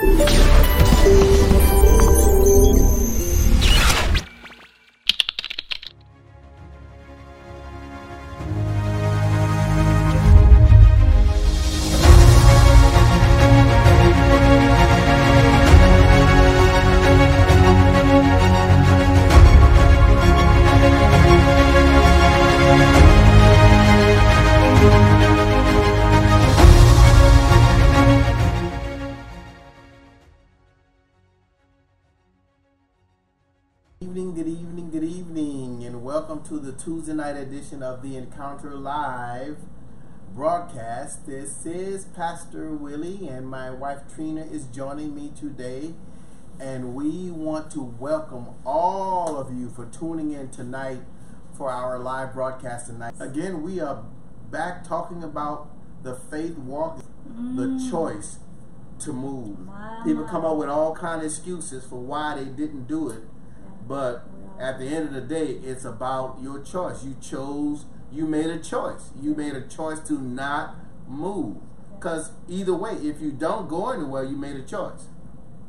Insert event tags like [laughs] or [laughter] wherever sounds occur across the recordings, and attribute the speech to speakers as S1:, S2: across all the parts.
S1: the Tuesday night edition of the Encounter Live broadcast. This is Pastor Willie, and my wife Trina is joining me today. And we want to welcome all of you for tuning in tonight for our live broadcast tonight. Again, we are back talking about the faith walk, the mm. choice to move.
S2: Wow.
S1: People come up with all kind of excuses for why they didn't do it. But at the end of the day, it's about your choice. You chose, you made a choice. You made a choice to not move. Because either way, if you don't go anywhere, you made a choice.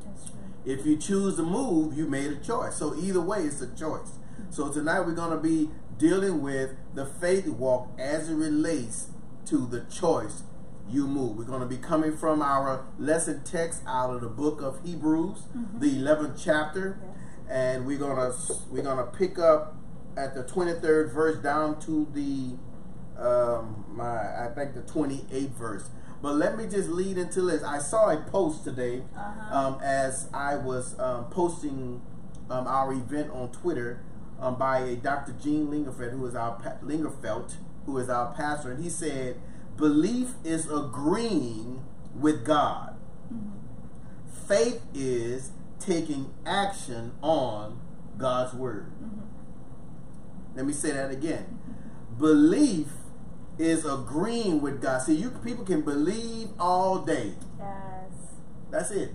S2: That's right.
S1: If you choose to move, you made a choice. So either way, it's a choice. So tonight we're going to be dealing with the faith walk as it relates to the choice you move. We're going to be coming from our lesson text out of the book of Hebrews, mm-hmm. the 11th chapter, and we're going to we're to pick up at the 23rd verse down to the um my I think the 28th verse. But let me just lead into this. I saw a post today
S2: Uh-huh.
S1: um, as I was um, posting um, our event on Twitter um, by a Dr. Gene Lingerfeld, who is our pa- Lingerfelt, who is our pastor, and he said, "Belief is agreeing with God. Faith is taking action on God's word." Let me say that again. Belief is agreeing with God. See, you people can believe all day.
S2: Yes.
S1: That's it.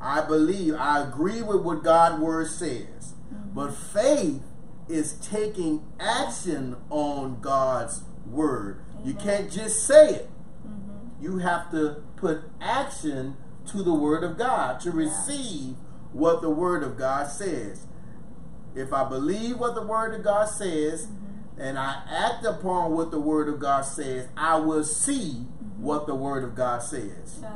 S1: I believe, I agree with what God's word says. But faith is taking action on God's word. You can't just say it.
S2: Mm-hmm.
S1: You have to put action to the word of God to receive what the word of God says. If I believe what the word of God says and I act upon what the word of God says, I will see what the word of God says.
S2: Yes.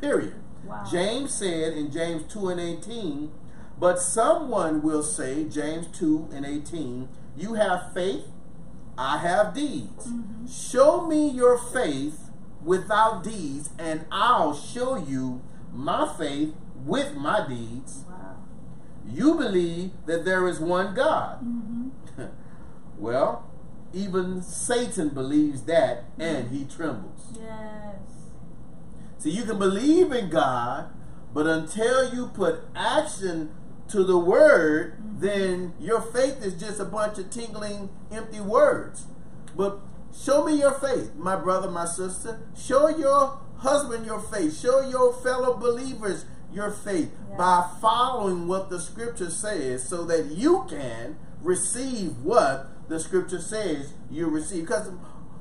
S1: Period.
S2: Wow.
S1: James said in James 2 and 18, but someone will say, James 2 and 18, you have faith, I have deeds.
S2: Mm-hmm.
S1: Show me your faith without deeds, and I'll show you my faith with my deeds.
S2: Wow.
S1: You believe that there is one God.
S2: Mm-hmm. [laughs]
S1: well, even Satan believes that, and he trembles.
S2: Yes.
S1: See, you can believe in God, but until you put action to the word, then your faith is just a bunch of tingling, empty words. But show me your faith, my brother, my sister. Show your husband your faith. Show your fellow believers your faith
S2: Yeah.
S1: by following what the scripture says so that you can receive what the scripture says you receive. Because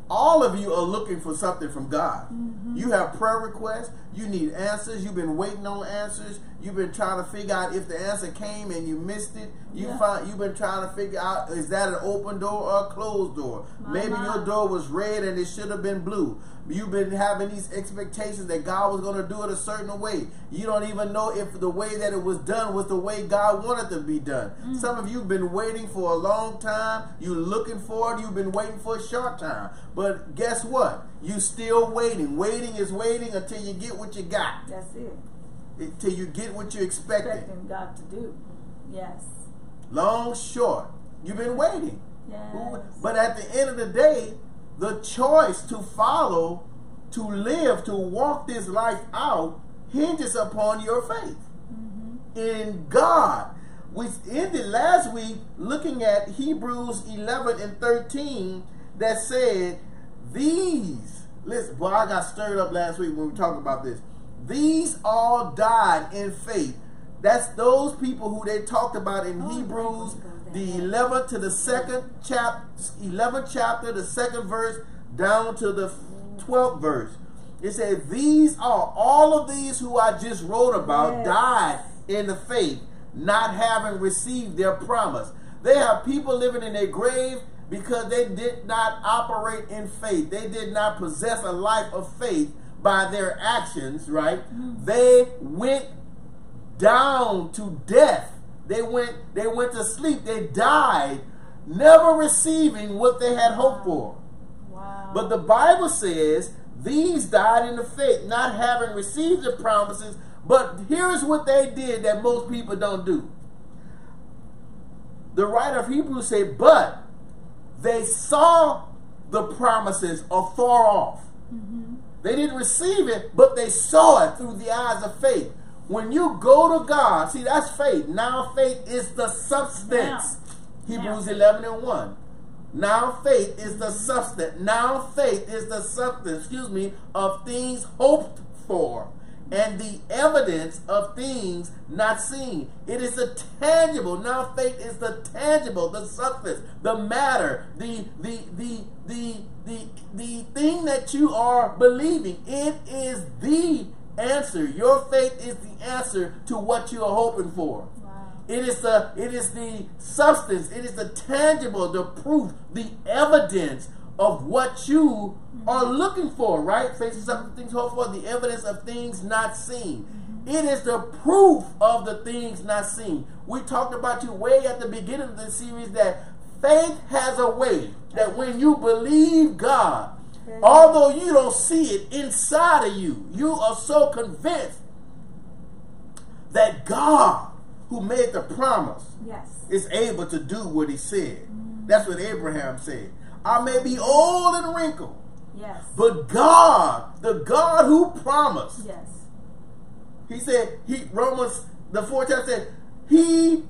S1: all of you are looking for something from God. Mm-hmm. You have prayer requests. You need answers. You've been waiting on answers. You've been trying to figure out if the answer came and you missed it. You
S2: Yeah.
S1: find you've been trying to figure out is that an open door or a closed door.
S2: My,
S1: Maybe
S2: my.
S1: your door was red and it should have been blue. You've been having these expectations that God was going to do it a certain way. You don't even know if the way that it was done was the way God wanted to be done. Mm. Some of you have been waiting for a long time. You're looking for it. You've been waiting for a short time. But guess what? You still waiting. Waiting is waiting until you get what you got.
S2: That's it.
S1: Until you get what you expected.
S2: Expecting God to do. Yes.
S1: Long, short. You've been waiting.
S2: Yes.
S1: But at the end of the day, the choice to follow, to live, to walk this life out hinges upon your faith
S2: Mm-hmm.
S1: in God. We ended last week looking at Hebrews 11 and 13 that said, These, listen, boy, I got stirred up last week when we talked about this. These all died in faith. That's those people who they talked about in
S2: Oh,
S1: Hebrews, the 11th to the second chapter, 11th chapter, the second verse, down to the 12th verse. It said, These are all of these who I just wrote about
S2: Yes.
S1: died in the faith, not having received their promise. They have people living in their grave because they did not operate in faith. They did not possess a life of faith by their actions, right? They went down to death. They went they went to sleep. They died never receiving what they had hoped for.
S2: Wow.
S1: But the Bible says these died in the faith, not having received the promises. But here's what they did that most people don't do. The writer of Hebrews say, but they saw the promises afar off. Mm-hmm. They didn't receive it, but they saw it through the eyes of faith. When you go to God, see that's faith. Now faith is the substance.
S2: Now.
S1: Hebrews
S2: Now.
S1: 11 and 1. Now faith is the substance. Now faith is the substance, excuse me, of things hoped for and the evidence of things not seen. It is the tangible. Now faith is the tangible, the substance, the matter, the the the the the the thing that you are believing. It is the answer. Your faith is the answer to what you are hoping for.
S2: wow.
S1: It is the it is the substance, it is the tangible, the proof, the evidence of what you are looking for, right? Is something things hoped for, the evidence of things not seen. It is the proof of the things not seen. We talked about you way at the beginning of the series that faith has a way that when you believe God, although you don't see it inside of you, you are so convinced that God, who made the promise,
S2: Yes.
S1: is able to do what he said. That's what Abraham said. I may be old and wrinkled,
S2: Yes.
S1: but God, the God who promised,
S2: yes.
S1: he said, he Romans the fourth chapter said, He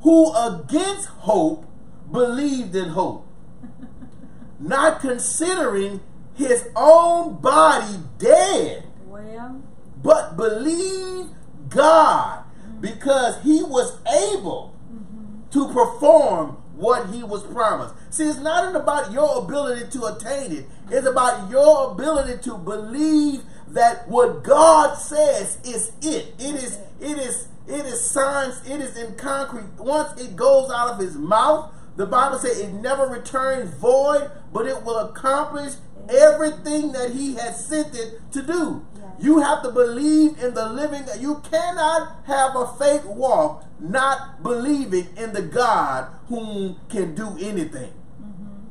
S1: who against hope believed in hope, [laughs] not considering his own body dead
S2: Well.
S1: but believe God mm-hmm. because he was able mm-hmm. to perform what he was promised. See, it's not about your ability to attain it, it's about your ability to believe that what God says is it. It is it is it is science, it is in concrete. Once it goes out of his mouth, the Bible says it never returns void, but it will accomplish everything that he has sent it to do. You have to believe in the living. You cannot have a faith walk not believing in the God whom can do anything. Mm-hmm.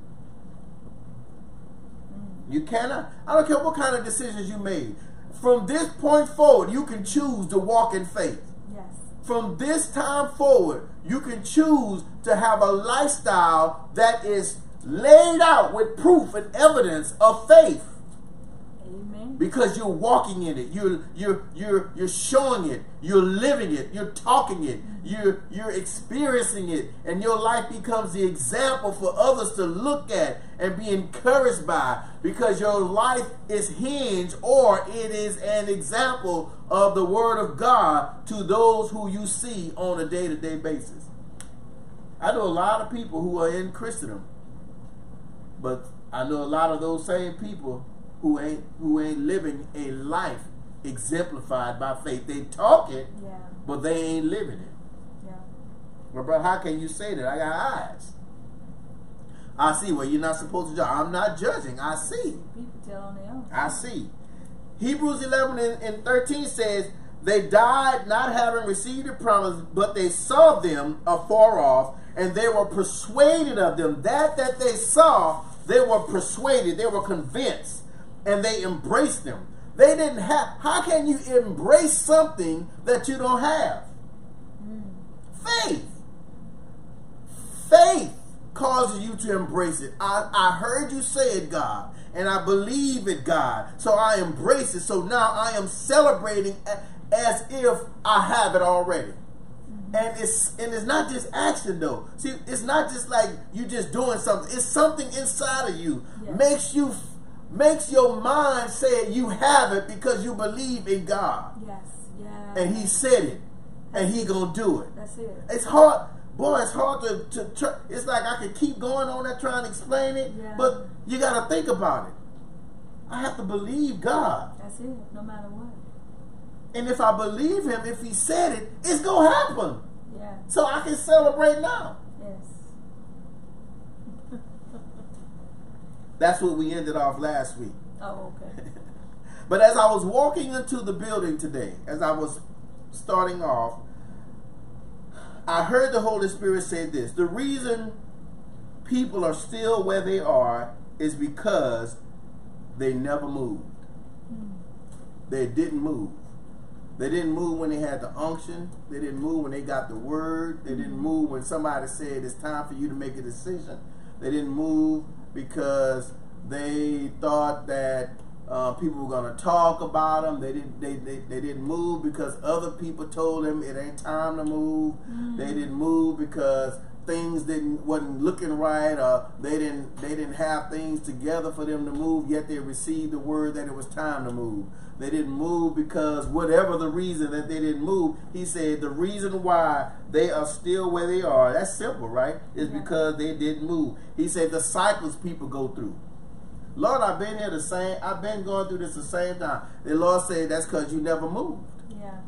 S1: You cannot. I don't care what kind of decisions you made. From this point forward, you can choose to walk in faith.
S2: Yes.
S1: From this time forward, you can choose to have a lifestyle that is laid out with proof and evidence of faith
S2: Amen.
S1: because you're walking in it. You're you're you're you're showing it. You're living it. You're talking it. You're you're experiencing it. And your life becomes the example for others to look at and be encouraged by because your life is hinged or it is an example of the word of God to those who you see on a day-to-day basis. I know a lot of people who are in Christendom but I know a lot of those same people who ain't who ain't living a life exemplified by faith. They talk it,
S2: Yeah.
S1: but they ain't living it.
S2: Yeah.
S1: Well, bro, how can you say that? I got eyes. I see. Well, you're not supposed to judge. I'm not judging. I see.
S2: People tell on their own.
S1: I see. Hebrews 11 and, and 13 says, They died not having received the promise, but they saw them afar off, and they were persuaded of them. That that they saw, they were persuaded, they were convinced, and they embraced them. They didn't have, how can you embrace something that you don't have? Faith. Faith causes you to embrace it. I, I heard you say it, God, and I believe it, God. So I embrace it. So now I am celebrating as if I have it already. And it's and it's not just action though. See, it's not just like you just doing something. It's something inside of you
S2: Yes.
S1: makes you makes your mind say you have it because you believe in God
S2: Yes. Yeah.
S1: and He said it and He gonna do it.
S2: That's it.
S1: It's hard, boy. It's hard to, to try. It's like I could keep going on that trying to explain it,
S2: Yeah.
S1: but you got to think about it. I have to believe God.
S2: That's it. No matter what.
S1: And if I believe him, if he said it, it's gonna happen.
S2: Yeah.
S1: So I can celebrate now.
S2: Yes.
S1: That's what we ended off last week.
S2: oh, okay. [laughs]
S1: But as I was walking into the building today, as I was starting off, I heard the Holy Spirit say this. The reason people are still where they are is because they never moved.
S2: Mm.
S1: They didn't move. They didn't move when they had the unction. They didn't move when they got the word. They didn't move when somebody said it's time for you to make a decision. They didn't move because they thought that uh, people were going to talk about them. They didn't. They, they, they didn't move because other people told them it ain't time to move.
S2: Mm.
S1: They didn't move because things didn't wasn't looking right or they didn't they didn't have things together for them to move yet they received the word that it was time to move they didn't move because whatever the reason that they didn't move he said the reason why they are still where they are that's simple right is
S2: Yeah.
S1: because they didn't move he said the cycles people go through lord i've been here the same i've been going through this the same time the lord said that's because you never moved
S2: Yeah.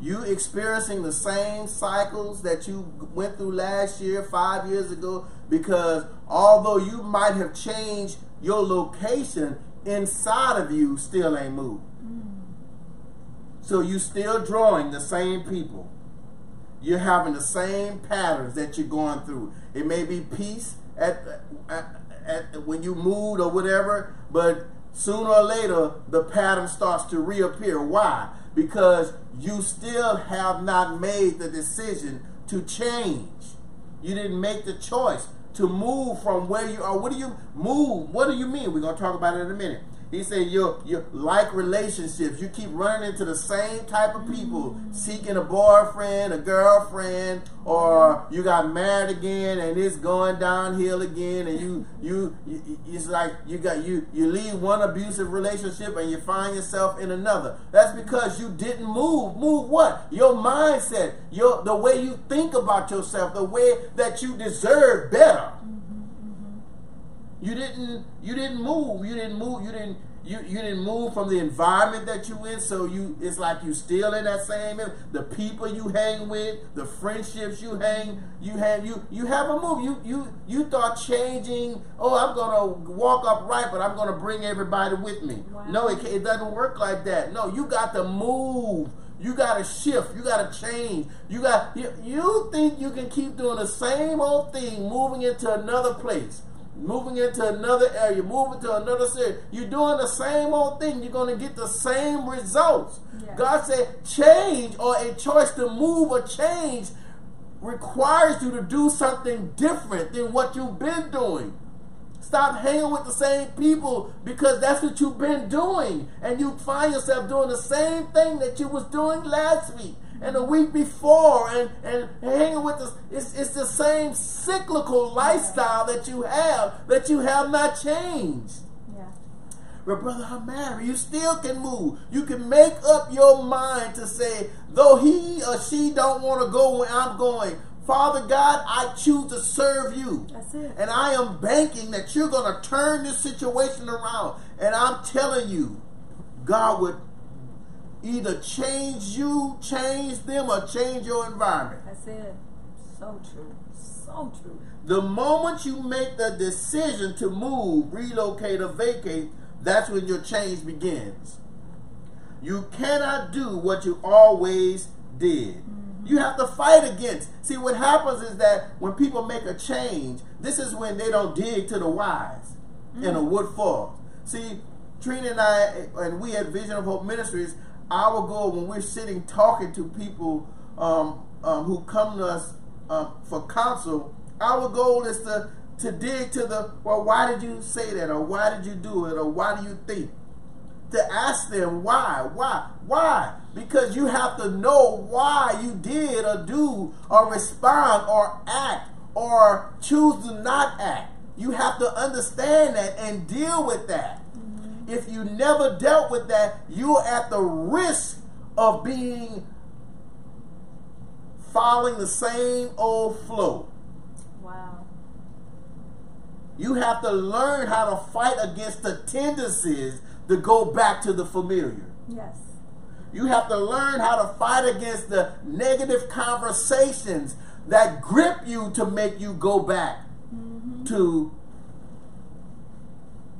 S1: you experiencing the same cycles that you went through last year, five years ago, because although you might have changed your location, inside of you still ain't moved. So you're still drawing the same people. You're having the same patterns that you're going through. It may be peace at, at, at when you moved or whatever, but sooner or later the pattern starts to reappear. Why? Because you still have not made the decision to change. You didn't make the choice to move from where you are. What do you move? What do you mean? We're gonna talk about it in a minute. He said your your like relationships. You keep running into the same type of people, seeking a boyfriend, a girlfriend, or you got married again and it's going downhill again, and you you, you it's like you got you you leave one abusive relationship and you find yourself in another. That's because you didn't move. Move what? Your mindset, your the way you think about yourself, the way that you deserve better. You didn't you didn't move. You didn't move. You didn't you, you didn't move from the environment that you in. So you it's like you still in that same the people you hang with, the friendships you hang you have you you haven't moved. You you you thought changing. Oh, I'm gonna walk upright, but I'm gonna bring everybody with me.
S2: Wow.
S1: No, it, it doesn't work like that. No, you got to move. You got to shift. You got to change. You got you, you think you can keep doing the same old thing, moving into another place moving into another area, moving to another city. You're doing the same old thing. You're going to get the same results.
S2: Yeah.
S1: God said change or a choice to move or change requires you to do something different than what you've been doing. Stop hanging with the same people because that's what you've been doing. And you find yourself doing the same thing that you was doing last week and the week before and, and hanging with us. It's, it's the same cyclical lifestyle that you have that you have not changed.
S2: Yeah.
S1: But brother, I'm married. You still can move. You can make up your mind to say, though he or she don't want to go where I'm going, Father God, I choose to serve you.
S2: That's it.
S1: And I am banking that you're going to turn this situation around. And I'm telling you, God would either change you, change them, or change your environment.
S2: That's it. So true. So true.
S1: The moment you make the decision to move, relocate, or vacate, that's when your change begins. You cannot do what you always did. Mm-hmm. You have to fight against. See, what happens is that when people make a change, this is when they don't dig to the wise in a mm-hmm. wood forest. See, Trina and I, and we at Vision of Hope Ministries, our goal when we're sitting talking to people um, um, who come to us um, for counsel, our goal is to to dig to the well. Why did you say that, or why did you do it, or why do you think? To ask them why, why, why? Because you have to know why you did or do or respond or act or choose to not act. You have to understand that and deal with that. If you never dealt with that, you're at the risk of being following the same old flow.
S2: Wow.
S1: You have to learn how to fight against the tendencies to go back to the familiar.
S2: Yes.
S1: You have to learn how to fight against the negative conversations that grip you to make you go back
S2: Mm-hmm.
S1: to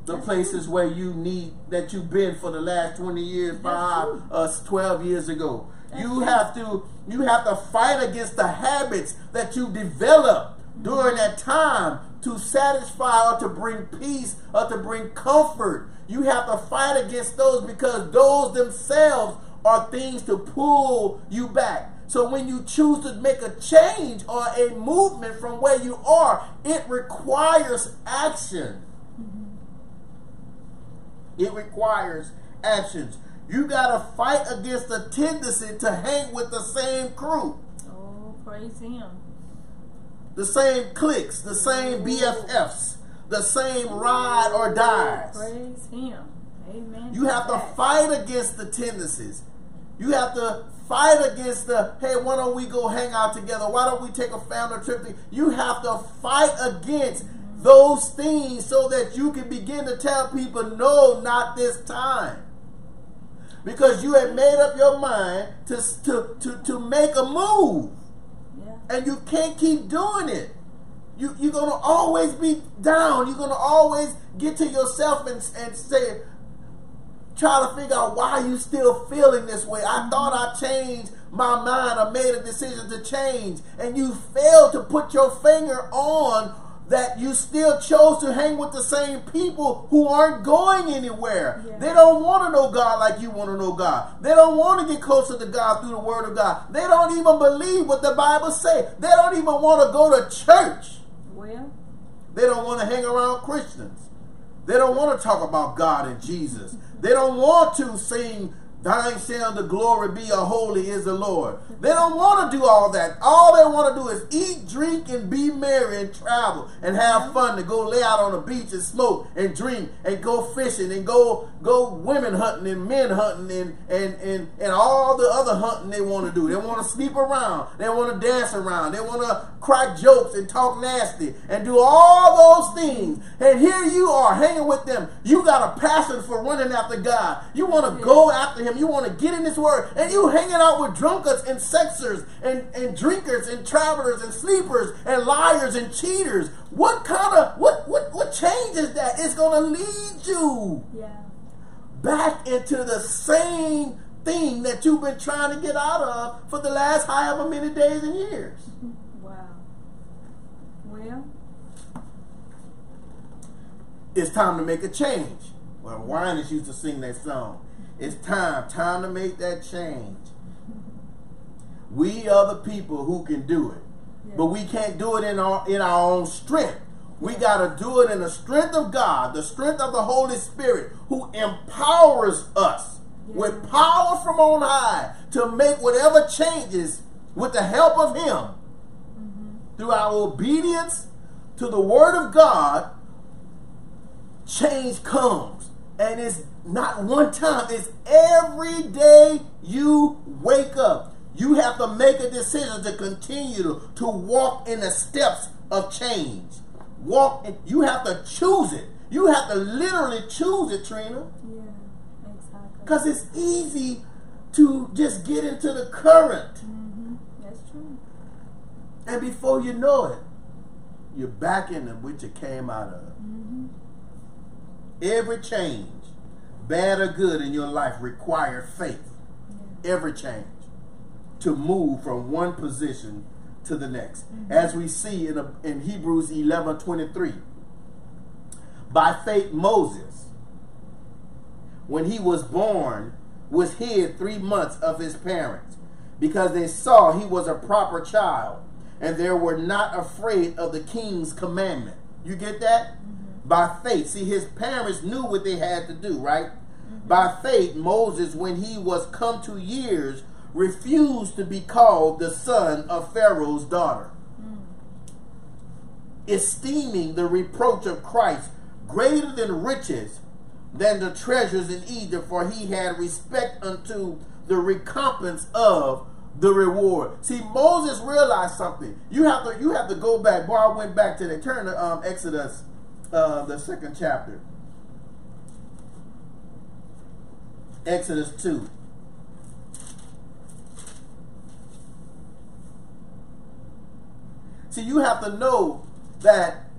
S1: the places where you need that you've been for the last 20 years, five,
S2: true.
S1: uh, 12 years ago.
S2: That's
S1: you
S2: true.
S1: have to you have to fight against the habits that you developed during that time to satisfy or to bring peace or to bring comfort. You have to fight against those because those themselves are things to pull you back. So when you choose to make a change or a movement from where you are, it requires action. It requires actions. You got to fight against the tendency to hang with the same crew,
S2: Oh, praise Him.
S1: the same cliques, the same BFFs, the same ride or dies.
S2: Praise Him. Amen.
S1: You have to fight against the tendencies. You have to fight against the, hey, why don't we go hang out together? Why don't we take a family trip? You have to fight against those things so that you can begin to tell people, no, not this time. Because you had made up your mind to, to, to, to make a move.
S2: Yeah.
S1: And you can't keep doing it. You, you're going to always be down. You're going to always get to yourself and, and say, try to figure out why you still feeling this way. I thought I changed my mind. I made a decision to change. And you failed to put your finger on that you still chose to hang with the same people who aren't going anywhere.
S2: Yeah.
S1: They don't want to know God like you want to know God. They don't want to get closer to God through the word of God. They don't even believe what the Bible says. They don't even want to go to church.
S2: Well,
S1: They don't want to hang around Christians. They don't want to talk about God and Jesus. They don't want to sing, Thine shall the glory be, a holy is the Lord. They don't want to do all that. All they want to do is eat, drink, and be merry and travel and have mm-hmm. fun to go lay out on the beach and smoke and drink and go fishing and go go women hunting and men hunting and and and, and all the other hunting they want to do. They want to sleep around. They want to dance around. They want to crack jokes and talk nasty and do all those things. And here you are hanging with them. You got a passion for running after God. You want to go after Him. You want to get in this Word. And you hanging out with drunkards and sexers and, and drinkers and travelers and sleepers and liars and cheaters. What kind of what what what change is that? It's gonna lead you
S2: yeah.
S1: back into the same thing that you've been trying to get out of for the last however many days and years. [laughs]
S2: Wow. Well,
S1: It's time to make a change. Well, Wine is used to sing that song. It's time, time to make that change. We are the people who can do it.
S2: yeah.
S1: But we can't do it in our in our own strength. We got to do it in the strength of God, the strength of the Holy Spirit, who empowers us with power from on high to make whatever changes with the help of Him
S2: Mm-hmm.
S1: through our obedience to the Word of God. Change comes, and it's not one time, it's every day you wake up. You have to make a decision to continue to, walk in the steps of change. Walk, and you have to choose it. You have to literally choose it, Trina,
S2: yeah. Exactly.
S1: because it's easy to just get into the current,
S2: Mm-hmm. That's true.
S1: and before you know it, you're back in the which you came out of.
S2: hmm
S1: Every change, bad or good in your life, require faith. Every change to move from one position to the next.
S2: Mhm.
S1: As we see in, a, in Hebrews 11 23. By faith, Moses, when he was born, was hid three months of his parents because they saw he was a proper child and they were not afraid of the king's commandment. You get that? By faith. See, his parents knew what they had to do, right? By faith, Moses, when he was come to years, refused to be called the son of Pharaoh's daughter, esteeming the reproach of Christ greater than riches, than the treasures in Egypt, for he had respect unto the recompense of the reward. See, Moses realized something. You have to you have to go back. Boy, I went back to the turn to um, Exodus uh, the second chapter. Exodus 2. See, you have to know that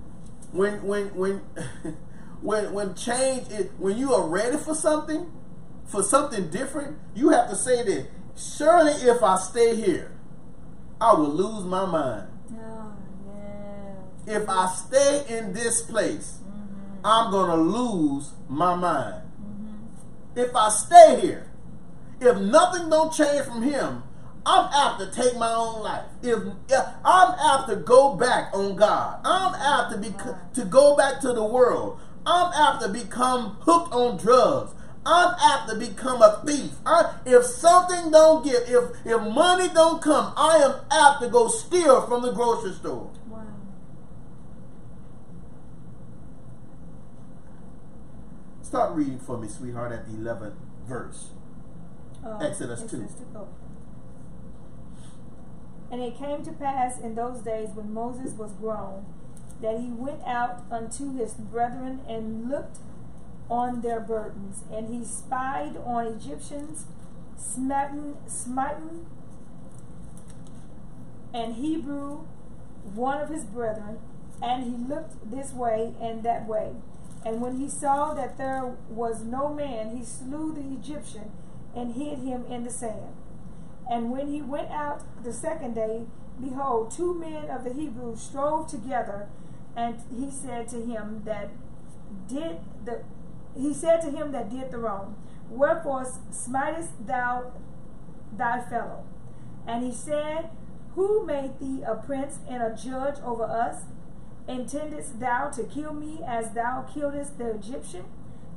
S1: when when when [laughs] when when change is when you are ready for something, for something different, you have to say that surely if I stay here, I will lose my mind. If I stay in this place,
S2: Mm-hmm.
S1: I'm gonna lose my mind.
S2: Mm-hmm.
S1: If I stay here, if nothing don't change from him, I'm apt to take my own life. If, if I'm apt to go back on God, I'm apt to be to go back to the world. I'm apt to become hooked on drugs. I'm apt to become a thief. I, if something don't give, if if money don't come, I am apt to go steal from the grocery store.
S2: Wow.
S1: Start reading for me, sweetheart, at the 11th verse.
S2: Uh,
S1: Exodus 2.
S2: 2. Oh. And it came to pass in those days when Moses was grown that he went out unto his brethren and looked on their burdens, and he spied on Egyptians smitten, smitten, and Hebrew, one of his brethren, and he looked this way and that way. And when he saw that there was no man, he slew the Egyptian and hid him in the sand. And when he went out the second day, behold, two men of the Hebrews strove together, and he said to him that did the he said to him that did the wrong, Wherefore smitest thou thy fellow? And he said, Who made thee a prince and a judge over us? Intendest thou to kill me as thou killedest the Egyptian?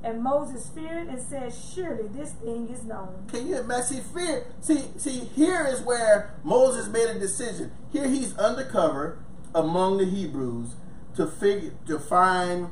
S2: And Moses feared and said, Surely this thing is known.
S1: Can you imagine? See, fear. See, see, here is where Moses made a decision. Here he's undercover among the Hebrews to figure to find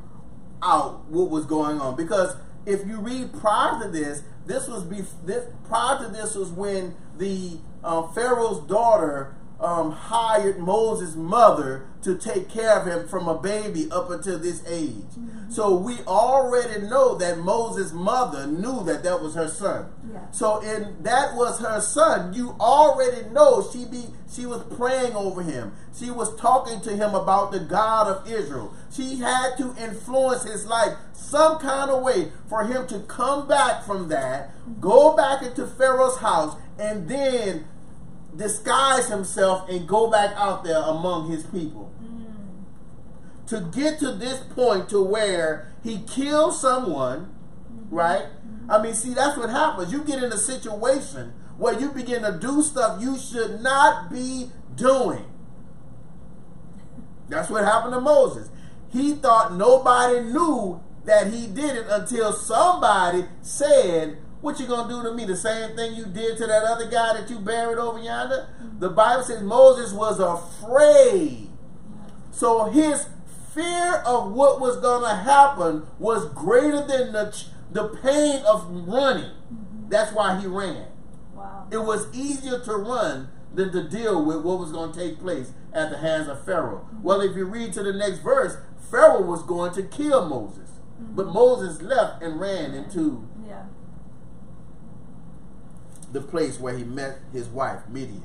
S1: out what was going on. Because if you read prior to this, this was be this prior to this was when the uh, Pharaoh's daughter um, hired Moses' mother to take care of him from a baby up until this age. So we already know that Moses' mother knew that that was her son.
S2: Yeah.
S1: So in that was her son. You already know she be she was praying over him. She was talking to him about the God of Israel. She had to influence his life some kind of way for him to come back from that, go back into Pharaoh's house, and then disguise himself and go back out there among his people. Mm-hmm. To get to this point to where he kills someone, mm-hmm. right? Mm-hmm. I mean, see, that's what happens. You get in a situation where you begin to do stuff you should not be doing. [laughs] That's what happened to Moses. He thought nobody knew that he did it until somebody said, What you gonna do to me? The same thing you did to that other guy that you buried over yonder? The Bible says Moses was afraid. So his fear of what was gonna happen was greater than the the pain of running. That's why he ran.
S2: Wow.
S1: It was easier to run than to deal with what was going to take place at the hands of Pharaoh. Well, if you read to the next verse, Pharaoh was going to kill Moses. But Moses left and ran into. The place where he met his wife, Midian.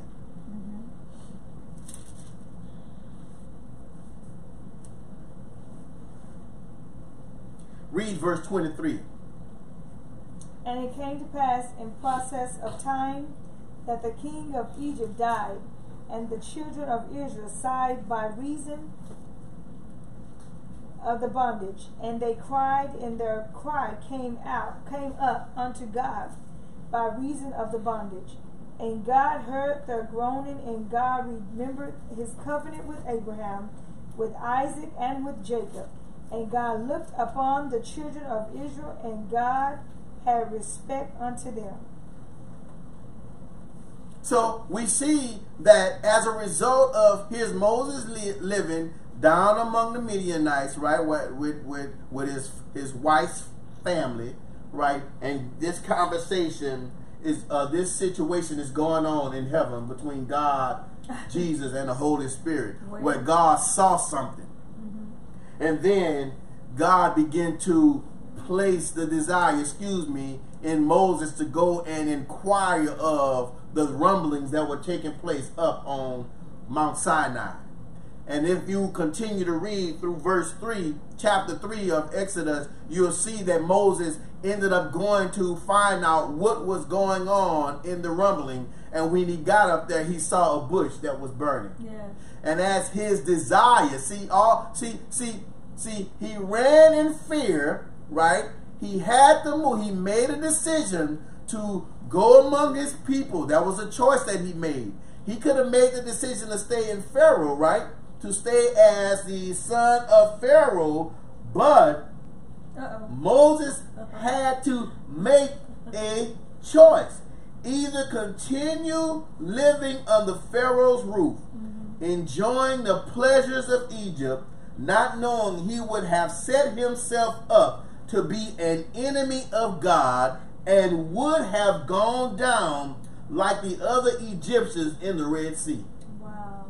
S1: Read verse 23.
S2: And it came to pass in process of time that the king of Egypt died, and the children of Israel sighed by reason of the bondage, and they cried, and their cry came out, came up unto God by reason of the bondage. And God heard their groaning, and God remembered his covenant with Abraham, with Isaac, and with Jacob. And God looked upon the children of Israel, and God had respect unto them.
S1: So we see that as a result of his Moses li- living down among the Midianites, right, with with with, his his wife's family, right, and this conversation is uh, this situation is going on in heaven between God, [laughs] Jesus, and the Holy Spirit,
S2: Where?
S1: where God saw something, and then God began to place the desire, excuse me, in Moses to go and inquire of the rumblings that were taking place up on Mount Sinai. And if you continue to read through verse 3, chapter 3 of Exodus, you'll see that Moses ended up going to find out what was going on in the rumbling. And when he got up there, he saw a bush that was burning.
S2: Yeah.
S1: And as his desire, see, all see, see, see, he ran in fear, right? He had to move, he made a decision to go among his people. That was a choice that he made. He could have made the decision to stay in Pharaoh, right? To stay as the son of Pharaoh, but
S2: Uh-oh.
S1: Moses had to make a choice. Either continue living under Pharaoh's roof, mm-hmm. enjoying the pleasures of Egypt, not knowing he would have set himself up to be an enemy of God and would have gone down like the other Egyptians in the Red Sea
S2: Wow.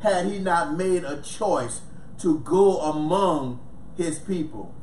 S1: had he not made a choice to go among his people.